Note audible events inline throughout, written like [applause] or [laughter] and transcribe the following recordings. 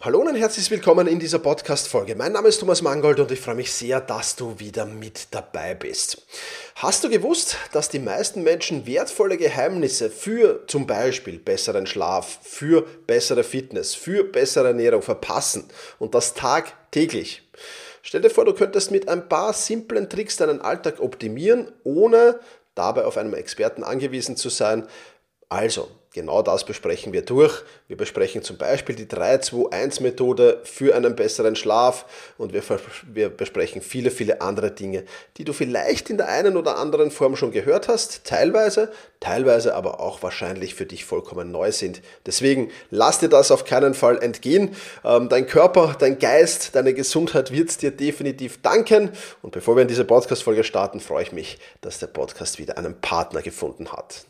Hallo und herzlich willkommen in dieser Podcast-Folge. Mein Name ist Thomas Mangold und ich freue mich sehr, dass du wieder mit dabei bist. Hast du gewusst, dass die meisten Menschen wertvolle Geheimnisse für zum Beispiel besseren Schlaf, für bessere Fitness, für bessere Ernährung verpassen und das tagtäglich? Stell dir vor, du könntest mit ein paar simplen Tricks deinen Alltag optimieren, ohne dabei auf einen Experten angewiesen zu sein. Also, Genau das besprechen wir durch. Wir besprechen zum Beispiel die 3-2-1-Methode für einen besseren Schlaf und wir, wir, besprechen viele, viele andere Dinge, die du vielleicht in der einen oder anderen Form schon gehört hast, teilweise, teilweise aber auch wahrscheinlich für dich vollkommen neu sind. Deswegen lass dir das auf keinen Fall entgehen. Ähm, dein Körper, dein Geist, deine Gesundheit wird es dir definitiv danken. Und bevor wir in diese Podcast-Folge starten, freue ich mich, dass der Podcast wieder einen Partner gefunden hat.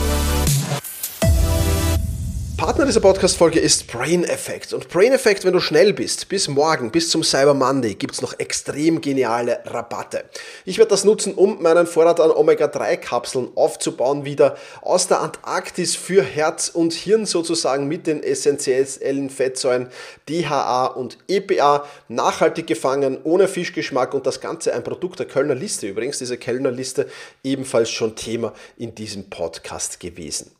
Bye. Partner dieser Podcast-Folge ist Brain Effect. Und Brain Effect, wenn du schnell bist, bis morgen, bis zum Cyber Monday, gibt es noch extrem geniale Rabatte. Ich werde das nutzen, um meinen Vorrat an Omega-3-Kapseln aufzubauen, wieder aus der Antarktis für Herz und Hirn sozusagen mit den essentiellen Fettsäuren DHA und EPA, nachhaltig gefangen, ohne Fischgeschmack und das Ganze ein Produkt der Kölner Liste. Übrigens, diese Kölner Liste ebenfalls schon Thema in diesem Podcast gewesen.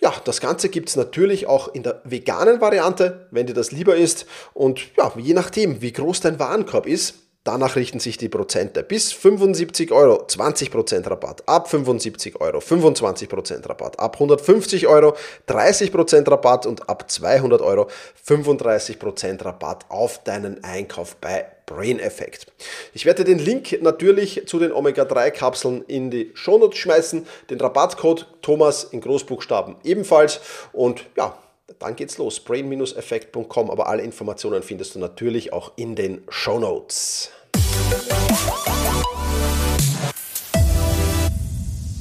Ja, das Ganze gibt es natürlich auch in der veganen Variante, wenn dir das lieber ist. Und ja, je nachdem, wie groß dein Warenkorb ist, Danach richten sich die Prozente. Bis 75 Euro 20% Rabatt, ab 75 Euro 25% Rabatt, ab 150 Euro 30% Rabatt und ab 200 Euro 35% Rabatt auf deinen Einkauf bei Brain Effect. Ich werde den Link natürlich zu den Omega-3-Kapseln in die Shownotes schmeißen, den Rabattcode Thomas in Großbuchstaben ebenfalls und ja, dann geht's los. brain-effekt.com, aber alle Informationen findest du natürlich auch in den Show Notes.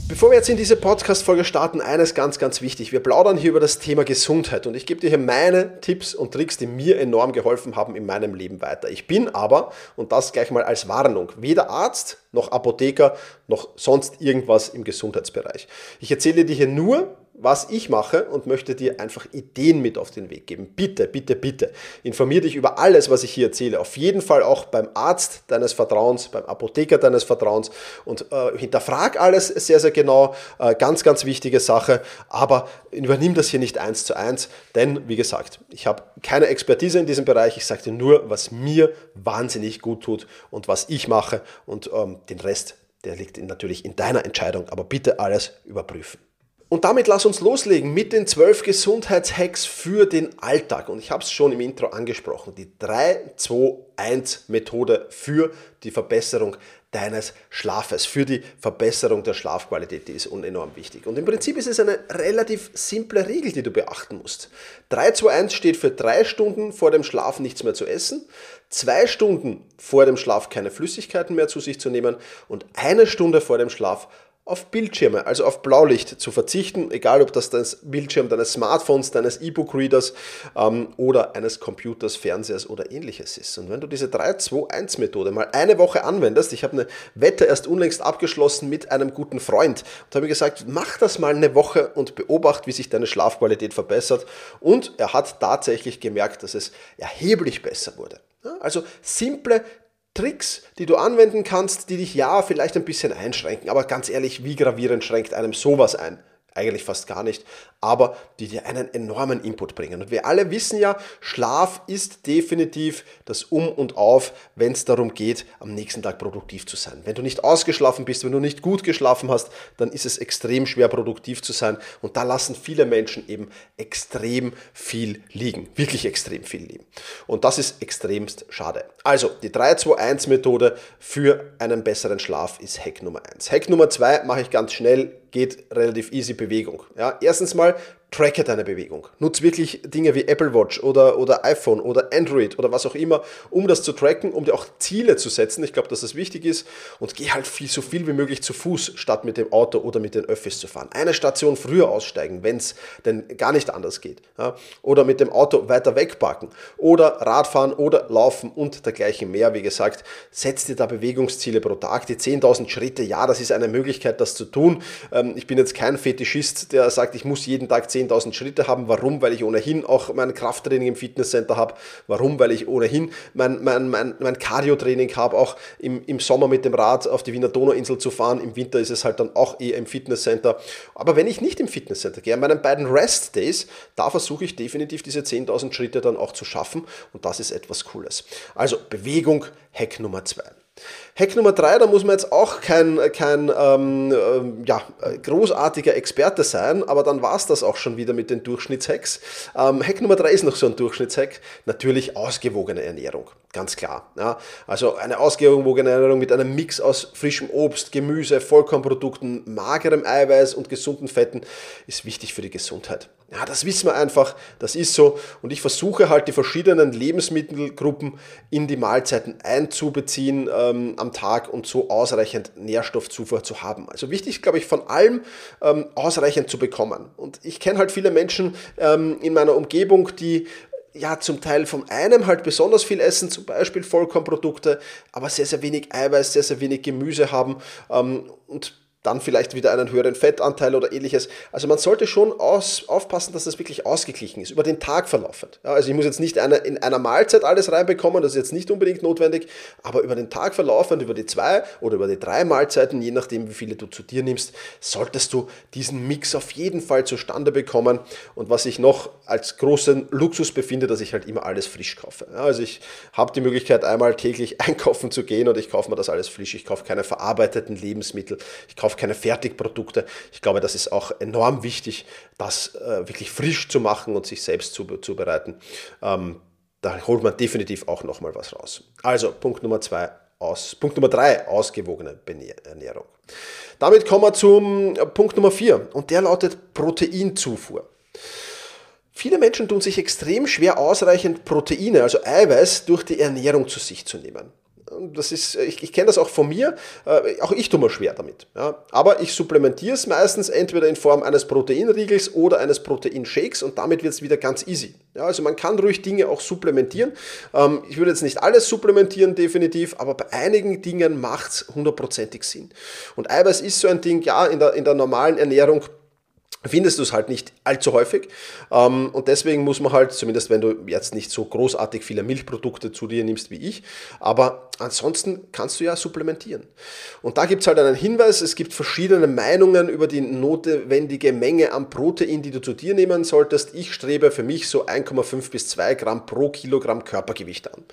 Bevor wir jetzt in diese Podcast-Folge starten, eines ganz, ganz wichtig. Wir plaudern hier über das Thema Gesundheit und ich gebe dir hier meine Tipps und Tricks, die mir enorm geholfen haben in meinem Leben weiter. Ich bin aber, und das gleich mal als Warnung, weder Arzt noch Apotheker noch sonst irgendwas im Gesundheitsbereich. Ich erzähle dir hier nur, was ich mache und möchte dir einfach Ideen mit auf den Weg geben. Bitte, bitte, bitte. Informier dich über alles, was ich hier erzähle. Auf jeden Fall auch beim Arzt deines Vertrauens, beim Apotheker deines Vertrauens und äh, hinterfrag alles sehr, sehr genau. Äh, ganz, ganz wichtige Sache. Aber übernimm das hier nicht eins zu eins, denn wie gesagt, ich habe keine Expertise in diesem Bereich. Ich sage dir nur, was mir wahnsinnig gut tut und was ich mache und ähm, den Rest, der liegt natürlich in deiner Entscheidung. Aber bitte alles überprüfen. Und damit lass uns loslegen mit den 12 Gesundheitshacks für den Alltag. Und ich habe es schon im Intro angesprochen, die 3-2-1-Methode für die Verbesserung deines Schlafes, für die Verbesserung der Schlafqualität, die ist enorm wichtig. Und im Prinzip ist es eine relativ simple Regel, die du beachten musst. 3-2-1 steht für drei Stunden vor dem Schlaf nichts mehr zu essen, zwei Stunden vor dem Schlaf keine Flüssigkeiten mehr zu sich zu nehmen und eine Stunde vor dem Schlaf auf Bildschirme, also auf Blaulicht zu verzichten, egal ob das das Bildschirm deines Smartphones, deines E-Book-Readers ähm, oder eines Computers, Fernsehers oder ähnliches ist. Und wenn du diese 3-2-1-Methode mal eine Woche anwendest, ich habe eine Wette erst unlängst abgeschlossen mit einem guten Freund und habe gesagt, mach das mal eine Woche und beobachte, wie sich deine Schlafqualität verbessert. Und er hat tatsächlich gemerkt, dass es erheblich besser wurde. Also simple Tricks, die du anwenden kannst, die dich ja vielleicht ein bisschen einschränken. Aber ganz ehrlich, wie gravierend schränkt einem sowas ein? Eigentlich fast gar nicht aber die dir einen enormen Input bringen. Und wir alle wissen ja, Schlaf ist definitiv das Um und Auf, wenn es darum geht, am nächsten Tag produktiv zu sein. Wenn du nicht ausgeschlafen bist, wenn du nicht gut geschlafen hast, dann ist es extrem schwer produktiv zu sein. Und da lassen viele Menschen eben extrem viel liegen. Wirklich extrem viel liegen. Und das ist extremst schade. Also, die 3-2-1-Methode für einen besseren Schlaf ist Hack Nummer 1. Hack Nummer 2 mache ich ganz schnell, geht relativ easy Bewegung. Ja, erstens mal Fall tracke deine Bewegung. Nutz wirklich Dinge wie Apple Watch oder, oder iPhone oder Android oder was auch immer, um das zu tracken, um dir auch Ziele zu setzen. Ich glaube, dass das wichtig ist. Und geh halt viel, so viel wie möglich zu Fuß, statt mit dem Auto oder mit den Öffis zu fahren. Eine Station früher aussteigen, wenn es denn gar nicht anders geht. Ja? Oder mit dem Auto weiter wegparken. Oder Radfahren oder Laufen und dergleichen mehr. Wie gesagt, setz dir da Bewegungsziele pro Tag. Die 10.000 Schritte, ja, das ist eine Möglichkeit, das zu tun. Ähm, ich bin jetzt kein Fetischist, der sagt, ich muss jeden Tag 10 10.000 Schritte haben. Warum? Weil ich ohnehin auch mein Krafttraining im Fitnesscenter habe. Warum? Weil ich ohnehin mein, mein, mein, mein Cardio-Training habe, auch im, im Sommer mit dem Rad auf die Wiener Donauinsel zu fahren. Im Winter ist es halt dann auch eher im Fitnesscenter. Aber wenn ich nicht im Fitnesscenter gehe, an meinen beiden Rest-Days, da versuche ich definitiv diese 10.000 Schritte dann auch zu schaffen. Und das ist etwas Cooles. Also Bewegung, Hack Nummer 2. Hack Nummer drei, da muss man jetzt auch kein, kein ähm, ähm, ja, großartiger Experte sein, aber dann war es das auch schon wieder mit den Durchschnittshacks. Ähm, Hack Nummer drei ist noch so ein Durchschnittshack, natürlich ausgewogene Ernährung, ganz klar. Ja. Also eine ausgewogene Ernährung mit einem Mix aus frischem Obst, Gemüse, Vollkornprodukten, magerem Eiweiß und gesunden Fetten ist wichtig für die Gesundheit. Ja, das wissen wir einfach, das ist so. Und ich versuche halt die verschiedenen Lebensmittelgruppen in die Mahlzeiten einzubeziehen ähm, am Tag und so ausreichend Nährstoffzufuhr zu haben. Also wichtig, glaube ich, von allem ähm, ausreichend zu bekommen. Und ich kenne halt viele Menschen ähm, in meiner Umgebung, die ja zum Teil von einem halt besonders viel essen, zum Beispiel Vollkornprodukte, aber sehr, sehr wenig Eiweiß, sehr, sehr wenig Gemüse haben ähm, und dann vielleicht wieder einen höheren Fettanteil oder ähnliches. Also man sollte schon aus, aufpassen, dass das wirklich ausgeglichen ist, über den Tag verlaufend. Ja, also ich muss jetzt nicht eine, in einer Mahlzeit alles reinbekommen, das ist jetzt nicht unbedingt notwendig, aber über den Tag verlaufend, über die zwei oder über die drei Mahlzeiten, je nachdem wie viele du zu dir nimmst, solltest du diesen Mix auf jeden Fall zustande bekommen. Und was ich noch als großen Luxus befinde, dass ich halt immer alles frisch kaufe. Ja, also ich habe die Möglichkeit einmal täglich [laughs] einkaufen zu gehen und ich kaufe mir das alles frisch. Ich kaufe keine verarbeiteten Lebensmittel. Ich kaufe keine Fertigprodukte. Ich glaube, das ist auch enorm wichtig, das äh, wirklich frisch zu machen und sich selbst zubereiten. Ähm, da holt man definitiv auch nochmal was raus. Also Punkt Nummer zwei, aus, Punkt Nummer drei, ausgewogene Ernährung. Damit kommen wir zum Punkt Nummer vier und der lautet Proteinzufuhr. Viele Menschen tun sich extrem schwer, ausreichend Proteine, also Eiweiß, durch die Ernährung zu sich zu nehmen. Das ist, ich, ich kenne das auch von mir, äh, auch ich tue mir schwer damit. Ja. Aber ich supplementiere es meistens entweder in Form eines Proteinriegels oder eines Proteinshakes und damit wird es wieder ganz easy. Ja, also man kann ruhig Dinge auch supplementieren. Ähm, ich würde jetzt nicht alles supplementieren, definitiv, aber bei einigen Dingen macht es hundertprozentig Sinn. Und Eiweiß ist so ein Ding, ja, in der, in der normalen Ernährung findest du es halt nicht allzu häufig. Ähm, und deswegen muss man halt, zumindest wenn du jetzt nicht so großartig viele Milchprodukte zu dir nimmst wie ich, aber ansonsten kannst du ja supplementieren. Und da gibt es halt einen Hinweis, es gibt verschiedene Meinungen über die notwendige Menge an Protein, die du zu dir nehmen solltest. Ich strebe für mich so 1,5 bis 2 Gramm pro Kilogramm Körpergewicht an.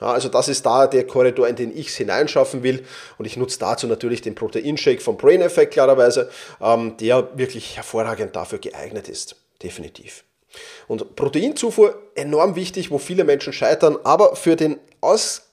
also das ist da der Korridor, in den ich es hineinschaffen will. Und ich nutze dazu natürlich den Proteinshake vom Brain Effect klarerweise, ähm, der wirklich hervorragend dafür geeignet ist. Definitiv. Und Proteinzufuhr enorm wichtig, wo viele Menschen scheitern, aber für den aus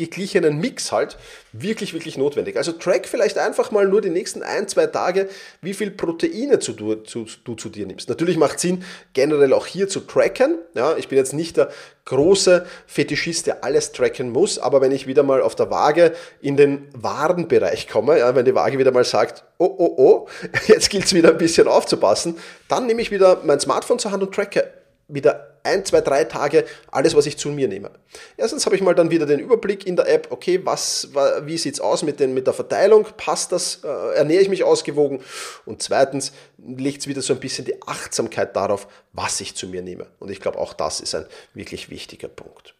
geglichenen Mix halt wirklich, wirklich notwendig. Also track vielleicht einfach mal nur die nächsten ein, zwei Tage, wie viel Proteine zu, du, zu, du zu dir nimmst. Natürlich macht Sinn, generell auch hier zu tracken. Ja, ich bin jetzt nicht der große Fetischist, der alles tracken muss, aber wenn ich wieder mal auf der Waage in den Warenbereich komme, ja, wenn die Waage wieder mal sagt, oh, oh, oh, [laughs] jetzt gilt es wieder ein bisschen aufzupassen, dann nehme ich wieder mein Smartphone zur Hand und tracke wieder ein, zwei, drei Tage alles, was ich zu mir nehme. Erstens habe ich mal dann wieder den Überblick in der App, okay, was, wie sieht es aus mit, den, mit der Verteilung, passt das, äh, ernähre ich mich ausgewogen? Und zweitens legt es wieder so ein bisschen die Achtsamkeit darauf, was ich zu mir nehme. Und ich glaube, auch das ist ein wirklich wichtiger Punkt.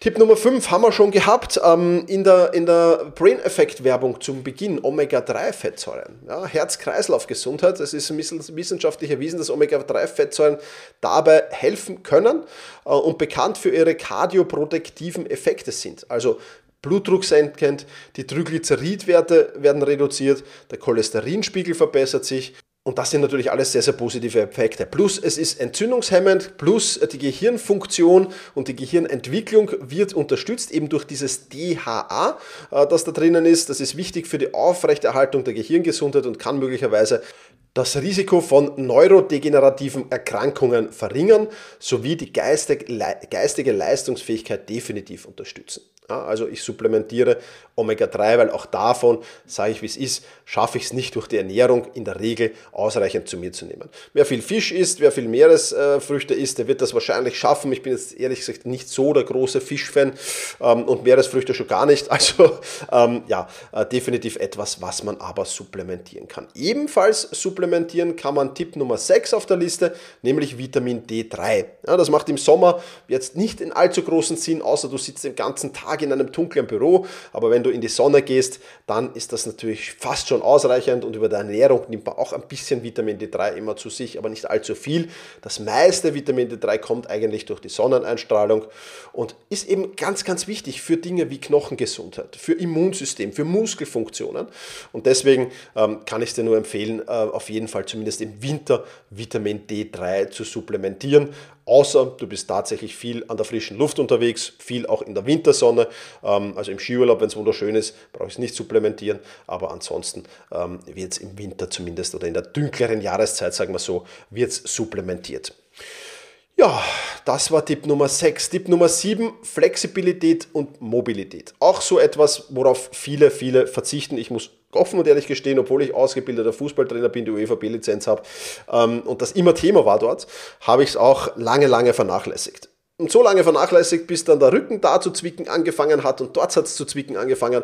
Tipp Nummer 5 haben wir schon gehabt ähm, in der, in der Brain Effect Werbung zum Beginn, Omega-3-Fettsäuren. Ja, Herz-Kreislauf-Gesundheit, es ist wissenschaftlich erwiesen, dass Omega-3-Fettsäuren dabei helfen können äh, und bekannt für ihre kardioprotektiven Effekte sind. Also Blutdruck senkend, die Triglyceridwerte werden reduziert, der Cholesterinspiegel verbessert sich und das sind natürlich alles sehr, sehr positive Effekte. Plus es ist entzündungshemmend, plus die Gehirnfunktion und die Gehirnentwicklung wird unterstützt, eben durch dieses DHA, äh, das da drinnen ist. Das ist wichtig für die Aufrechterhaltung der Gehirngesundheit und kann möglicherweise das Risiko von neurodegenerativen Erkrankungen verringern sowie die geistige Leistungsfähigkeit definitiv unterstützen. Ja, also ich supplementiere Omega-3, weil auch davon, sage ich wie es ist, schaffe ich es nicht durch die Ernährung in der Regel ausreichend zu mir zu nehmen. Wer viel Fisch isst, wer viel Meeresfrüchte isst, der wird das wahrscheinlich schaffen. Ich bin jetzt ehrlich gesagt nicht so der große Fischfan ähm, und Meeresfrüchte schon gar nicht. [laughs] Also ähm, ja, äh, definitiv etwas, was man aber supplementieren kann. Ebenfalls supplementieren kann man Tipp Nummer 6 auf der Liste, nämlich Vitamin D3. Ja, das macht im Sommer jetzt nicht in allzu großen Sinn, außer du sitzt den ganzen Tag Tag in einem dunklen Büro, aber wenn du in die Sonne gehst, dann ist das natürlich fast schon ausreichend und über die Ernährung nimmt man auch ein bisschen Vitamin D3 immer zu sich, aber nicht allzu viel. Das meiste Vitamin D3 kommt eigentlich durch die Sonneneinstrahlung und ist eben ganz, ganz wichtig für Dinge wie Knochengesundheit, für Immunsystem, für Muskelfunktionen und deswegen ähm, kann ich dir nur empfehlen, äh, auf jeden Fall zumindest im Winter Vitamin D3 zu supplementieren außer du bist tatsächlich viel an der frischen Luft unterwegs, viel auch in der Wintersonne. Ähm, also im Skiurlaub, wenn es wunderschön ist, brauche ich es nicht supplementieren, aber ansonsten ähm, wird es im Winter zumindest oder in der dunkleren Jahreszeit, sagen wir so, wird es supplementiert. Ja, das war Tipp Nummer 6. Tipp Nummer 7, Flexibilität und Mobilität. Auch so etwas, worauf viele, viele verzichten. Ich muss offen und ehrlich gestehen, obwohl ich ausgebildeter Fußballtrainer bin, die UEFA-B-Lizenz habe ähm, und das immer Thema war dort, habe ich es auch lange, lange vernachlässigt. Und so lange vernachlässigt, bis dann der Rücken da zu zwicken angefangen hat und dort hat es zu zwicken angefangen.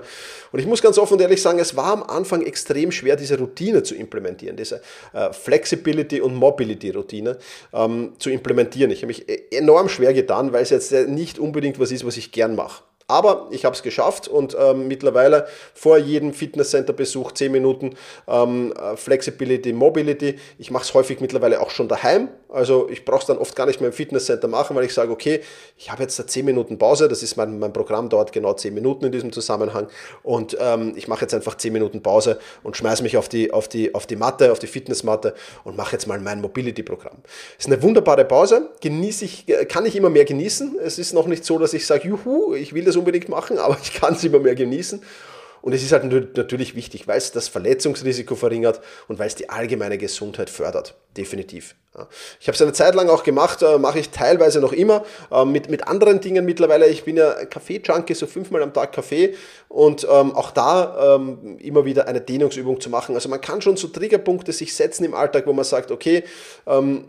Und ich muss ganz offen und ehrlich sagen, es war am Anfang extrem schwer, diese Routine zu implementieren, diese äh, Flexibility- und Mobility-Routine ähm, zu implementieren. Ich habe mich e-, enorm schwer getan, weil es jetzt nicht unbedingt was ist, was ich gern mache. Aber ich habe es geschafft und ähm, mittlerweile vor jedem Fitnesscenter-Besuch 10 Minuten ähm, äh, Flexibility, Mobility. Ich mache es häufig mittlerweile auch schon daheim. Also ich brauche es dann oft gar nicht mehr im Fitnesscenter machen, weil ich sage, okay, ich habe jetzt da 10 Minuten Pause. Das ist mein, mein Programm, dauert genau 10 Minuten in diesem Zusammenhang. Und ähm, ich mache jetzt einfach 10 Minuten Pause und schmeiße mich auf die, auf, die, auf die Matte, auf die Fitnessmatte und mache jetzt mal mein Mobility-Programm. Ist eine wunderbare Pause. Genieße ich, äh, kann ich immer mehr genießen. Es ist noch nicht so, dass ich sage, juhu, ich will das unbedingt machen, aber ich kann es immer mehr genießen. Und es ist halt natürlich wichtig, weil es das Verletzungsrisiko verringert und weil es die allgemeine Gesundheit fördert. Definitiv. Ich habe es eine Zeit lang auch gemacht, äh, mache ich teilweise noch immer äh, mit, mit anderen Dingen mittlerweile. Ich bin ja Kaffee-Junkie, so fünfmal am Tag Kaffee und ähm, auch da ähm, immer wieder eine Dehnungsübung zu machen. Also man kann schon so Triggerpunkte sich setzen im Alltag, wo man sagt, okay, ähm,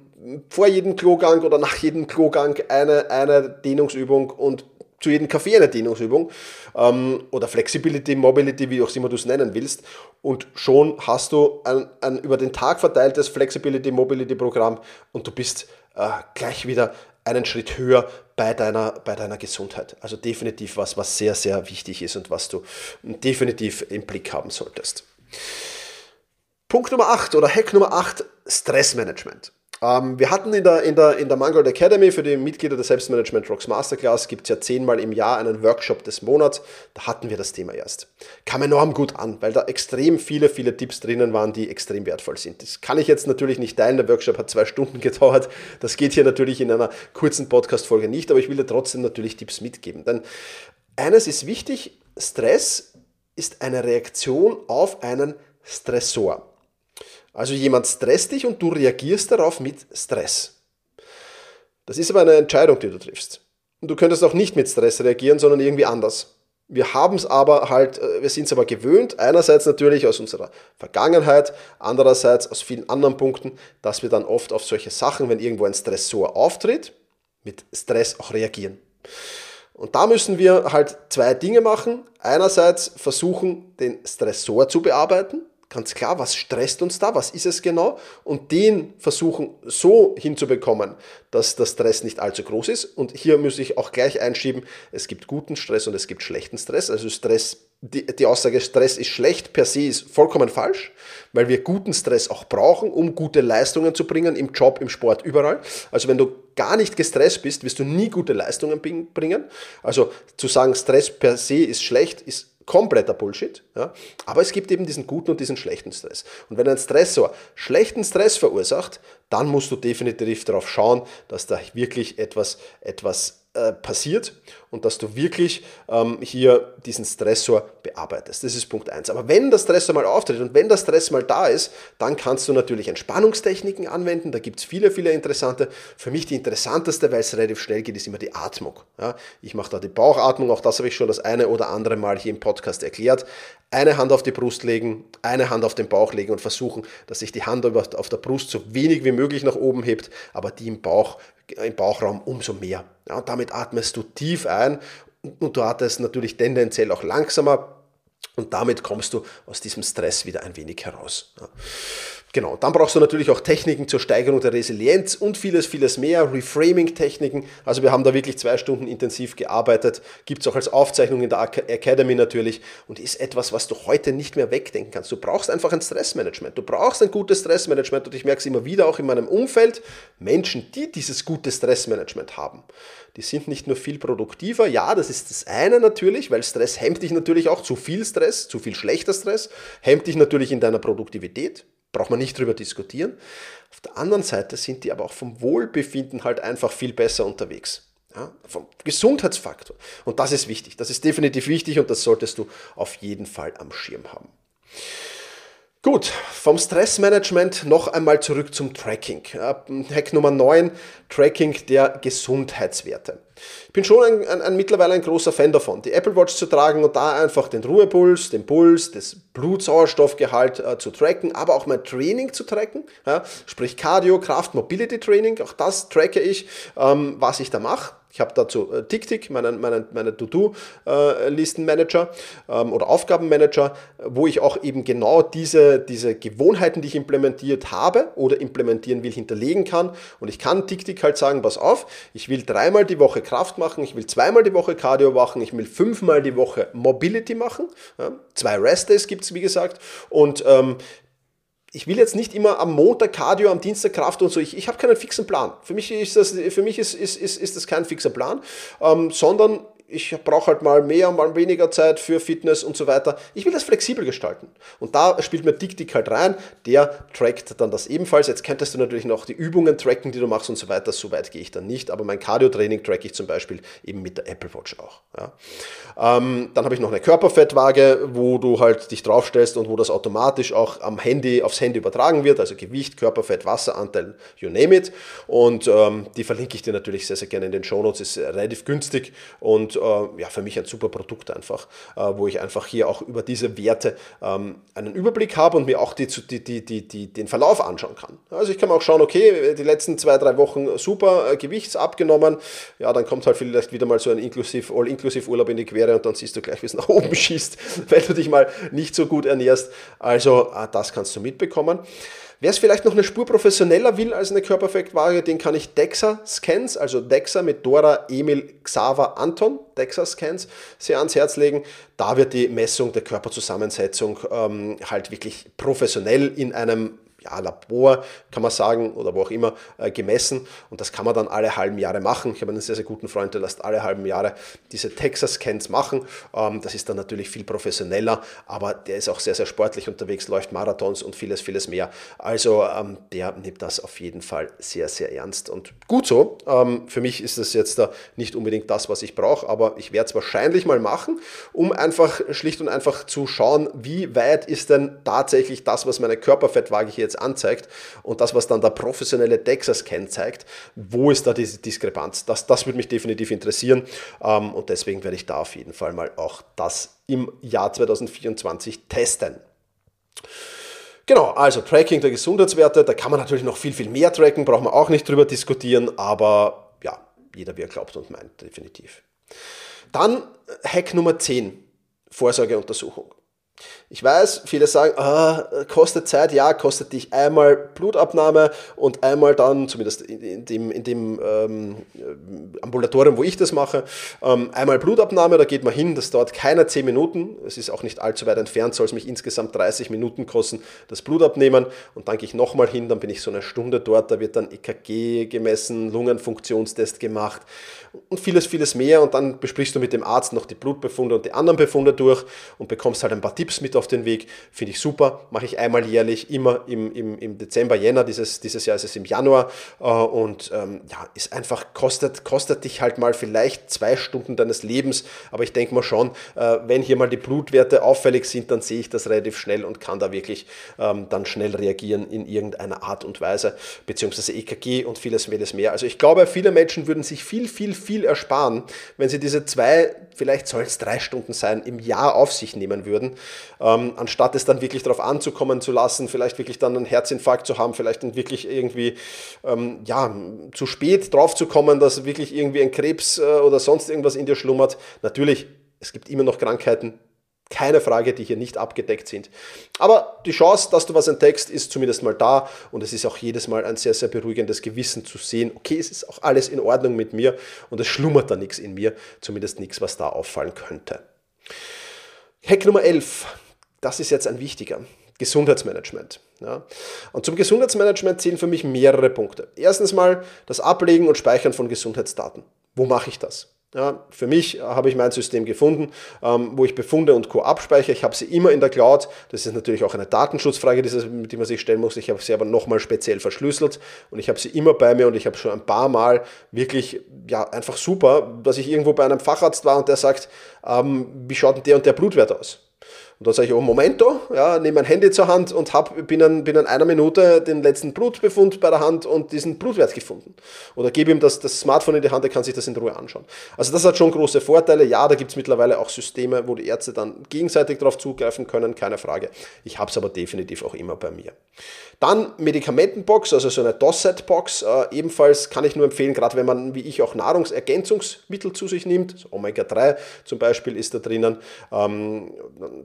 vor jedem Klogang oder nach jedem Klogang eine, eine Dehnungsübung und zu jedem Kaffee eine Dehnungsübung ähm, oder Flexibility, Mobility, wie auch immer du es nennen willst. Und schon hast du ein, ein über den Tag verteiltes Flexibility, Mobility Programm und du bist äh, gleich wieder einen Schritt höher bei deiner, bei deiner Gesundheit. Also definitiv was, was sehr, sehr wichtig ist und was du definitiv im Blick haben solltest. Punkt Nummer 8 oder Hack Nummer 8, Stressmanagement. Ähm, wir hatten in der, in, der, in der Mangold Academy für die Mitglieder der Selbstmanagement Rocks Masterclass, gibt es ja zehnmal im Jahr einen Workshop des Monats. Da hatten wir das Thema erst. Kam enorm gut an, weil da extrem viele, viele Tipps drinnen waren, die extrem wertvoll sind. Das kann ich jetzt natürlich nicht teilen. Der Workshop hat zwei [laughs] Stunden gedauert. Das geht hier natürlich in einer kurzen Podcast-Folge nicht, aber ich will dir trotzdem natürlich Tipps mitgeben. Denn eines ist wichtig, Stress ist eine Reaktion auf einen Stressor. Also jemand stresst dich und du reagierst darauf mit Stress. Das ist aber eine Entscheidung, die du triffst. Und du könntest auch nicht mit Stress reagieren, sondern irgendwie anders. Wir haben es aber halt, äh, wir sind es aber gewöhnt, einerseits natürlich aus unserer Vergangenheit, andererseits aus vielen anderen Punkten, dass wir dann oft auf solche Sachen, wenn irgendwo ein Stressor auftritt, mit Stress auch reagieren. Und da müssen wir halt zwei Dinge machen. Einerseits versuchen, den Stressor zu bearbeiten, ganz klar, was stresst uns da, was ist es genau und den versuchen so hinzubekommen, dass der Stress nicht allzu groß ist. Und hier muss ich auch gleich einschieben, es gibt guten Stress und es gibt schlechten Stress. Also Stress, die, die Aussage Stress ist schlecht per se ist vollkommen falsch, weil wir guten Stress auch brauchen, um gute Leistungen zu bringen, im Job, im Sport, überall. Also wenn du gar nicht gestresst bist, wirst du nie gute Leistungen bringen. Also zu sagen, Stress per se ist schlecht, ist kompletter Bullshit. Ja? Aber es gibt eben diesen guten und diesen schlechten Stress. Und wenn ein Stressor schlechten Stress verursacht, dann musst du definitiv darauf schauen, dass da wirklich etwas, etwas äh, passiert und dass du wirklich ähm, hier diesen Stressor bearbeitest. Das ist Punkt 1. Aber wenn der Stressor mal auftritt und wenn der Stress mal da ist, dann kannst du natürlich Entspannungstechniken anwenden. Da gibt es viele, viele interessante. Für mich die interessanteste, weil es relativ schnell geht, ist immer die Atmung. Ja, ich mache da die Bauchatmung, auch das habe ich schon das eine oder andere Mal hier im Podcast erklärt. Eine Hand auf die Brust legen, eine Hand auf den Bauch legen und versuchen, dass sich die Hand auf der Brust so wenig wie möglich nach oben hebt, aber die im Bauch im Bauchraum umso mehr. Ja, und damit atmest du tief ein und du atmest natürlich tendenziell auch langsamer. Und damit kommst du aus diesem Stress wieder ein wenig heraus. Genau, dann brauchst du natürlich auch Techniken zur Steigerung der Resilienz und vieles, vieles mehr, Reframing-Techniken. Also wir haben da wirklich zwei Stunden intensiv gearbeitet, gibt es auch als Aufzeichnung in der Academy natürlich und ist etwas, was du heute nicht mehr wegdenken kannst. Du brauchst einfach ein Stressmanagement, du brauchst ein gutes Stressmanagement und ich merke es immer wieder auch in meinem Umfeld, Menschen, die dieses gute Stressmanagement haben, die sind nicht nur viel produktiver, ja, das ist das eine natürlich, weil Stress hemmt dich natürlich auch, zu viel Stress, zu viel schlechter Stress, hemmt dich natürlich in deiner Produktivität, braucht man nicht drüber diskutieren. Auf der anderen Seite sind die aber auch vom Wohlbefinden halt einfach viel besser unterwegs. Ja, vom Gesundheitsfaktor. Und das ist wichtig. Das ist definitiv wichtig und das solltest du auf jeden Fall am Schirm haben. Gut, vom Stressmanagement noch einmal zurück zum Tracking. Hack Nummer 9, Tracking der Gesundheitswerte. Ich bin schon ein, ein, ein, mittlerweile ein großer Fan davon, die Apple Watch zu tragen und da einfach den Ruhepuls, den Puls, das Blutsauerstoffgehalt äh, zu tracken, aber auch mein Training zu tracken, ja, sprich Cardio, Kraft, Mobility Training, auch das tracke ich, ähm, was ich da mache. Ich habe dazu äh, TickTick, meinen, meinen, meinen To-Do-Listenmanager äh, ähm, oder Aufgabenmanager, wo ich auch eben genau diese, diese Gewohnheiten, die ich implementiert habe oder implementieren will, hinterlegen kann. Und ich kann TickTick halt sagen, pass auf, ich will dreimal die Woche Kraft machen, ich will zweimal die Woche Cardio machen, ich will fünfmal die Woche Mobility machen. Ja, zwei Rest Days gibt es, wie gesagt. Und ähm, ich will jetzt nicht immer am Montag Cardio, am Dienstag Kraft und so. Ich, ich habe keinen fixen Plan. Für mich ist das, für mich ist, ist, ist, ist das kein fixer Plan, ähm, sondern ich brauche halt mal mehr, mal weniger Zeit für Fitness und so weiter. Ich will das flexibel gestalten. Und da spielt mir DickDick halt rein. Der trackt dann das ebenfalls. Jetzt könntest du natürlich noch die Übungen tracken, die du machst und so weiter. So weit gehe ich dann nicht. Aber mein Cardio-Training track ich zum Beispiel eben mit der Apple Watch auch. Ja. Ähm, dann habe ich noch eine Körperfettwaage, wo du halt dich draufstellst und wo das automatisch auch am Handy, aufs Handy übertragen wird. Also Gewicht, Körperfett, Wasseranteil, you name it. Und ähm, die verlinke ich dir natürlich sehr, sehr gerne in den Show Notes. Ist relativ günstig und äh, ja, für mich ein super Produkt einfach, äh, wo ich einfach hier auch über diese Werte ähm, einen Überblick habe und mir auch die, die, die, den Verlauf anschauen kann. Also ich kann auch schauen, okay, die letzten zwei, drei Wochen super äh, Gewichts abgenommen, ja, dann kommt halt vielleicht wieder mal so ein inklusiv, all-inklusiv Urlaub in die Quere und dann siehst du gleich, wie es nach oben [laughs] schießt, weil du dich mal nicht so gut ernährst. Also äh, das kannst du mitbekommen. Wer es vielleicht noch eine Spur professioneller will als eine Körperfettwaage, den kann ich DEXA Scans, also DEXA mit Dora, Emil, Xaver, Anton, DEXA Scans, sehr ans Herz legen. Da wird die Messung der Körperzusammensetzung ähm, halt wirklich professionell in einem ja, Labor, kann man sagen, oder wo auch immer, äh, gemessen. Und das kann man dann alle halben Jahre machen. Ich habe einen sehr, sehr guten Freund, der lässt alle halben Jahre diese Texas-Scans machen. Ähm, das ist dann natürlich viel professioneller, aber der ist auch sehr, sehr sportlich unterwegs, läuft Marathons und vieles, vieles mehr. Also ähm, der nimmt das auf jeden Fall sehr, sehr ernst. Und gut so. Ähm, für mich ist das jetzt da nicht unbedingt das, was ich brauche, aber ich werde es wahrscheinlich mal machen, um einfach schlicht und einfach zu schauen, wie weit ist denn tatsächlich das, was meine Körperfettwaage hier jetzt anzeigt und das, was dann der professionelle DEXA-Scan zeigt, wo ist da diese Diskrepanz? Das, das würde mich definitiv interessieren ähm, und deswegen werde ich da auf jeden Fall mal auch das im Jahr 2024 testen. Genau, also Tracking der Gesundheitswerte, da kann man natürlich noch viel, viel mehr tracken, braucht man auch nicht drüber diskutieren, aber ja, jeder wie er glaubt und meint, definitiv. Dann Hack Nummer 10, Vorsorgeuntersuchung. Ich weiß, viele sagen, ah, kostet Zeit, ja, kostet dich einmal Blutabnahme und einmal dann, zumindest in dem, in dem ähm, Ambulatorium, wo ich das mache, ähm, einmal Blutabnahme, da geht man hin, das dauert keine 10 Minuten, es ist auch nicht allzu weit entfernt, soll es mich insgesamt 30 Minuten kosten, das Blut abnehmen und dann gehe ich nochmal hin, dann bin ich so eine Stunde dort, da wird dann EKG gemessen, Lungenfunktionstest gemacht und vieles, vieles mehr. Und dann besprichst du mit dem Arzt noch die Blutbefunde und die anderen Befunde durch und bekommst halt ein paar Tipps mit auf den Weg. Finde ich super. Mache ich einmal jährlich, immer im, im, im Dezember, Jänner. Dieses, dieses Jahr ist es im Januar. Äh, und ähm, ja, ist einfach, kostet, kostet dich halt mal vielleicht zwei Stunden deines Lebens. Aber ich denke mal schon, äh, wenn hier mal die Blutwerte auffällig sind, dann sehe ich das relativ schnell und kann da wirklich ähm, dann schnell reagieren in irgendeiner Art und Weise. Beziehungsweise EKG und vieles, vieles mehr. Also ich glaube, viele Menschen würden sich viel, viel, viel ersparen, wenn sie diese zwei, vielleicht soll es drei Stunden sein, im Jahr auf sich nehmen würden ähm, anstatt es dann wirklich darauf anzukommen zu lassen, vielleicht wirklich dann einen Herzinfarkt zu haben, vielleicht dann wirklich irgendwie ähm, ja, zu spät drauf zu kommen, dass wirklich irgendwie ein Krebs äh, oder sonst irgendwas in dir schlummert. Natürlich, es gibt immer noch Krankheiten, keine Frage, die hier nicht abgedeckt sind. Aber die Chance, dass du was entdeckst, ist zumindest mal da und es ist auch jedes Mal ein sehr, sehr beruhigendes Gewissen zu sehen, okay, es ist auch alles in Ordnung mit mir und es schlummert da nichts in mir, zumindest nichts, was da auffallen könnte. Hack Nummer 11 das ist jetzt ein wichtiger. Gesundheitsmanagement. Ja. Und zum Gesundheitsmanagement zählen für mich mehrere Punkte. Erstens mal das Ablegen und Speichern von Gesundheitsdaten. Wo mache ich das? Ja, für mich habe ich mein System gefunden, ähm, wo ich Befunde und Co. abspeichere. Ich habe sie immer in der Cloud. Das ist natürlich auch eine Datenschutzfrage, die, man sich stellen muss. Ich habe sie aber nochmal speziell verschlüsselt und ich habe sie immer bei mir und ich habe schon ein paar Mal wirklich, ja, einfach super, dass ich irgendwo bei einem Facharzt war und der sagt, ähm, wie schaut denn der und der Blutwert aus? Und dann sage ich, oh Momento, ja, nehme mein Handy zur Hand und hab binnen, binnen einer Minute den letzten Blutbefund bei der Hand und diesen Blutwert gefunden. Oder gebe ihm das, das Smartphone in die Hand, er kann sich das in Ruhe anschauen. Also das hat schon große Vorteile. Ja, da gibt es mittlerweile auch Systeme, wo die Ärzte dann gegenseitig darauf zugreifen können, keine Frage. Ich habe es aber definitiv auch immer bei mir. Dann Medikamentenbox, also so eine DOSET-Box. Äh, ebenfalls kann ich nur empfehlen, gerade wenn man wie ich auch Nahrungsergänzungsmittel zu sich nimmt, so Omega-3 zum Beispiel ist da drinnen. Ähm,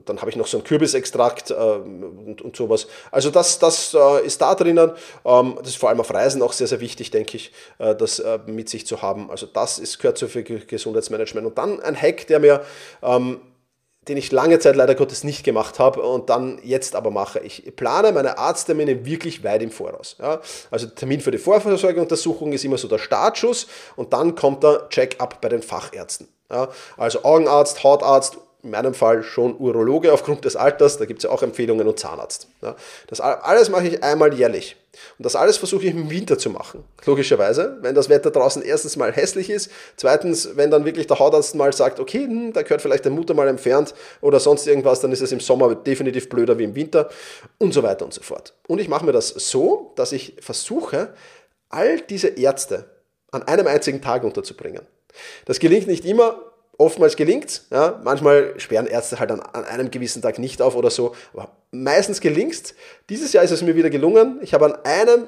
dann habe ich noch so ein Kürbisextrakt äh, und, und sowas. Also das, das äh, ist da drinnen. Ähm, das ist vor allem auf Reisen auch sehr, sehr wichtig, denke ich, äh, das äh, mit sich zu haben. Also das ist, gehört zu für Gesundheitsmanagement. Und dann ein Hack, der mir ähm, den ich lange Zeit leider Gottes nicht gemacht habe und dann jetzt aber mache. Ich plane meine Arzttermine wirklich weit im Voraus. Ja? Also Termin für die Vorsorgeuntersuchung ist immer so der Startschuss und dann kommt der Check-up bei den Fachärzten. Ja? Also Augenarzt, Hautarzt, in meinem Fall schon Urologe aufgrund des Alters, da gibt es ja auch Empfehlungen und Zahnarzt. Ja, das alles mache ich einmal jährlich. Und das alles versuche ich im Winter zu machen, logischerweise, wenn das Wetter draußen erstens mal hässlich ist, zweitens, wenn dann wirklich der Hautarzt mal sagt, okay, hm, da gehört vielleicht der Mutter mal entfernt oder sonst irgendwas, dann ist es im Sommer definitiv blöder wie im Winter und so weiter und so fort. Und ich mache mir das so, dass ich versuche, all diese Ärzte an einem einzigen Tag unterzubringen. Das gelingt nicht immer, Oftmals gelingt ja, manchmal sperren Ärzte halt an, an, einem gewissen Tag nicht auf oder so, aber meistens gelingt Dieses Jahr ist es mir wieder gelungen. Ich habe an einem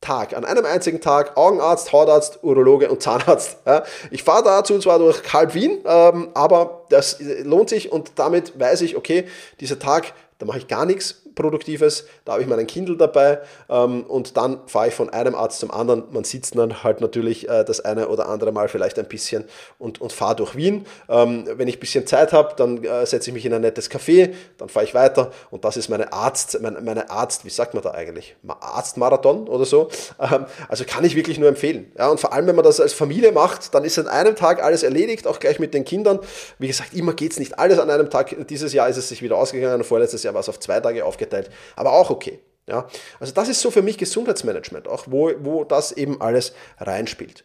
Tag, an einem einzigen Tag Augenarzt, Hautarzt, Urologe und Zahnarzt. Ja. Ich fahre dazu zwar durch halb Wien, ähm, aber das lohnt sich und damit weiß ich, okay, dieser Tag, da mache ich gar nichts, Produktives, da habe ich meinen Kindle dabei ähm, und dann fahre ich von einem Arzt zum anderen. Man sitzt dann halt natürlich äh, das eine oder andere Mal vielleicht ein bisschen und, und fahre durch Wien. Ähm, wenn ich ein bisschen Zeit habe, dann äh, setze ich mich in ein nettes Café, dann fahre ich weiter und das ist meine Arzt, meine, meine Arzt, wie sagt man da eigentlich? Arztmarathon oder so. Ähm, also kann ich wirklich nur empfehlen. Ja, und vor allem, wenn man das als Familie macht, dann ist an einem Tag alles erledigt, auch gleich mit den Kindern. Wie gesagt, immer geht es nicht alles an einem Tag. Dieses Jahr ist es sich wieder ausgegangen, vorletztes Jahr war es auf zwei Tage aufgeteilt, aber auch okay. Ja, also das ist so für mich Gesundheitsmanagement, auch wo, wo das eben alles reinspielt.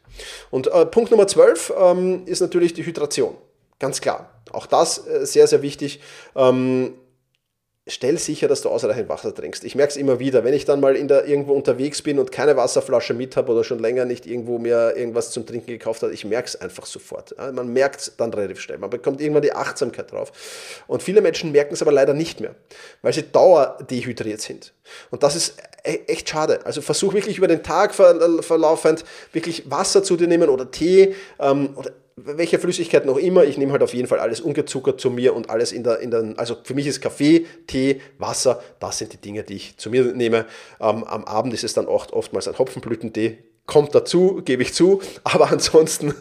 Und äh, Punkt Nummer 12 ähm, ist natürlich die Hydration. Ganz klar. Auch das äh, sehr, sehr wichtig. Ähm, stell sicher, dass du ausreichend Wasser trinkst. Ich merke es immer wieder, wenn ich dann mal in der, irgendwo unterwegs bin und keine Wasserflasche mit habe oder schon länger nicht irgendwo mir irgendwas zum Trinken gekauft habe, ich merke es einfach sofort. Man merkt es dann relativ schnell. Man bekommt irgendwann die Achtsamkeit drauf. Und viele Menschen merken es aber leider nicht mehr, weil sie dauerdehydriert sind. Und das ist e-, echt schade. Also versuch wirklich über den Tag verlaufend wirklich Wasser zu dir nehmen oder Tee ähm, oder welche Flüssigkeit noch immer, ich nehme halt auf jeden Fall alles ungezuckert zu mir und alles in der, in der, also für mich ist Kaffee, Tee, Wasser, das sind die Dinge, die ich zu mir nehme. Ähm, am Abend ist es dann oft, oftmals ein Hopfenblütentee, kommt dazu, gebe ich zu, [laughs] aber ansonsten,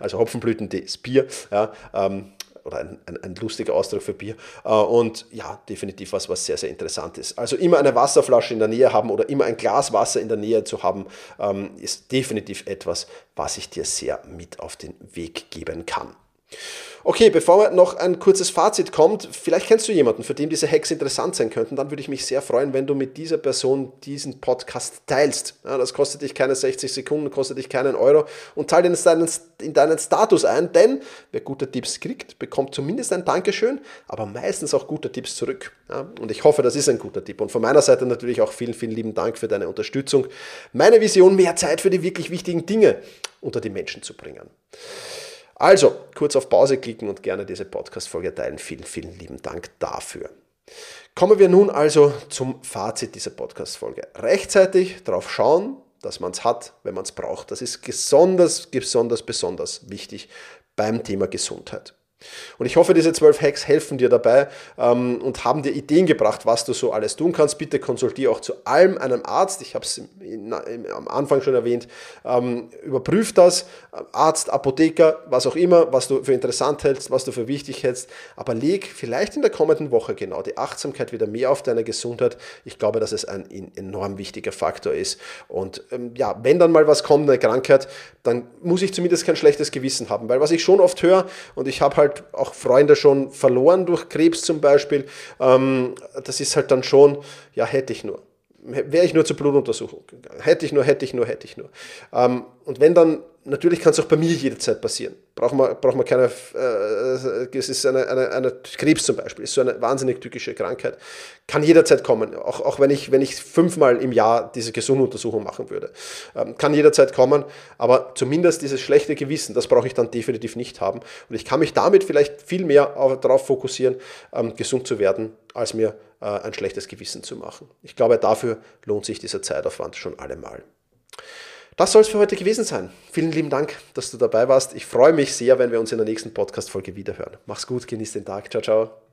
also Hopfenblütentee ist Bier, ja, ähm, oder ein, ein, ein, lustiger Ausdruck für Bier. Äh, und ja, definitiv was, was sehr, sehr interessant ist. Also immer eine Wasserflasche in der Nähe haben oder immer ein Glas Wasser in der Nähe zu haben, ähm, ist definitiv etwas, was ich dir sehr mit auf den Weg geben kann. Okay, bevor noch ein kurzes Fazit kommt, vielleicht kennst du jemanden, für den diese Hacks interessant sein könnten, dann würde ich mich sehr freuen, wenn du mit dieser Person diesen Podcast teilst. Ja, das kostet dich keine 60 Sekunden, kostet dich keinen Euro und teile den in deinen, in deinen Status ein, denn wer gute Tipps kriegt, bekommt zumindest ein Dankeschön, aber meistens auch gute Tipps zurück. Ja, und ich hoffe, das ist ein guter Tipp. Und von meiner Seite natürlich auch vielen, vielen lieben Dank für deine Unterstützung. Meine Vision, mehr Zeit für die wirklich wichtigen Dinge unter die Menschen zu bringen. Also, kurz auf Pause klicken und gerne diese Podcast-Folge teilen. Vielen, vielen lieben Dank dafür. Kommen wir nun also zum Fazit dieser Podcast-Folge. Rechtzeitig darauf schauen, dass man es hat, wenn man es braucht. Das ist besonders, besonders, besonders wichtig beim Thema Gesundheit. Und ich hoffe, diese zwölf Hacks helfen dir dabei ähm, und haben dir Ideen gebracht, was du so alles tun kannst. Bitte konsultiere auch zu allem einen Arzt. Ich habe es am Anfang schon erwähnt. Ähm, überprüf das. Arzt, Apotheker, was auch immer, was du für interessant hältst, was du für wichtig hältst. Aber leg vielleicht in der kommenden Woche genau die Achtsamkeit wieder mehr auf deine Gesundheit. Ich glaube, dass es ein enorm wichtiger Faktor ist. Und ähm, ja, wenn dann mal was kommt, eine Krankheit, dann muss ich zumindest kein schlechtes Gewissen haben. Weil was ich schon oft höre, und ich habe halt halt auch Freunde schon verloren durch Krebs zum Beispiel. Ähm, das ist halt dann schon, ja, hätte ich nur. Wäre ich nur zur Blutuntersuchung gegangen. Hätte ich nur, hätte ich nur, hätte ich nur. Ähm, und wenn dann natürlich kann es auch bei mir jederzeit passieren. Braucht man, braucht man keine, äh, es ist eine, eine, eine Krebs zum Beispiel, ist so eine wahnsinnig tückische Krankheit. Kann jederzeit kommen, auch, auch wenn, ich, wenn ich fünfmal im Jahr diese Gesunduntersuchung machen würde. Ähm, kann jederzeit kommen, aber zumindest dieses schlechte Gewissen, das brauche ich dann definitiv nicht haben. Und ich kann mich damit vielleicht viel mehr auf, darauf fokussieren, ähm, gesund zu werden, als mir äh, ein schlechtes Gewissen zu machen. Ich glaube, dafür lohnt sich dieser Zeitaufwand schon allemal. Das soll es für heute gewesen sein. Vielen lieben Dank, dass du dabei warst. Ich freue mich sehr, wenn wir uns in der nächsten Podcast-Folge wiederhören. Mach's gut, genieß den Tag. Ciao, ciao.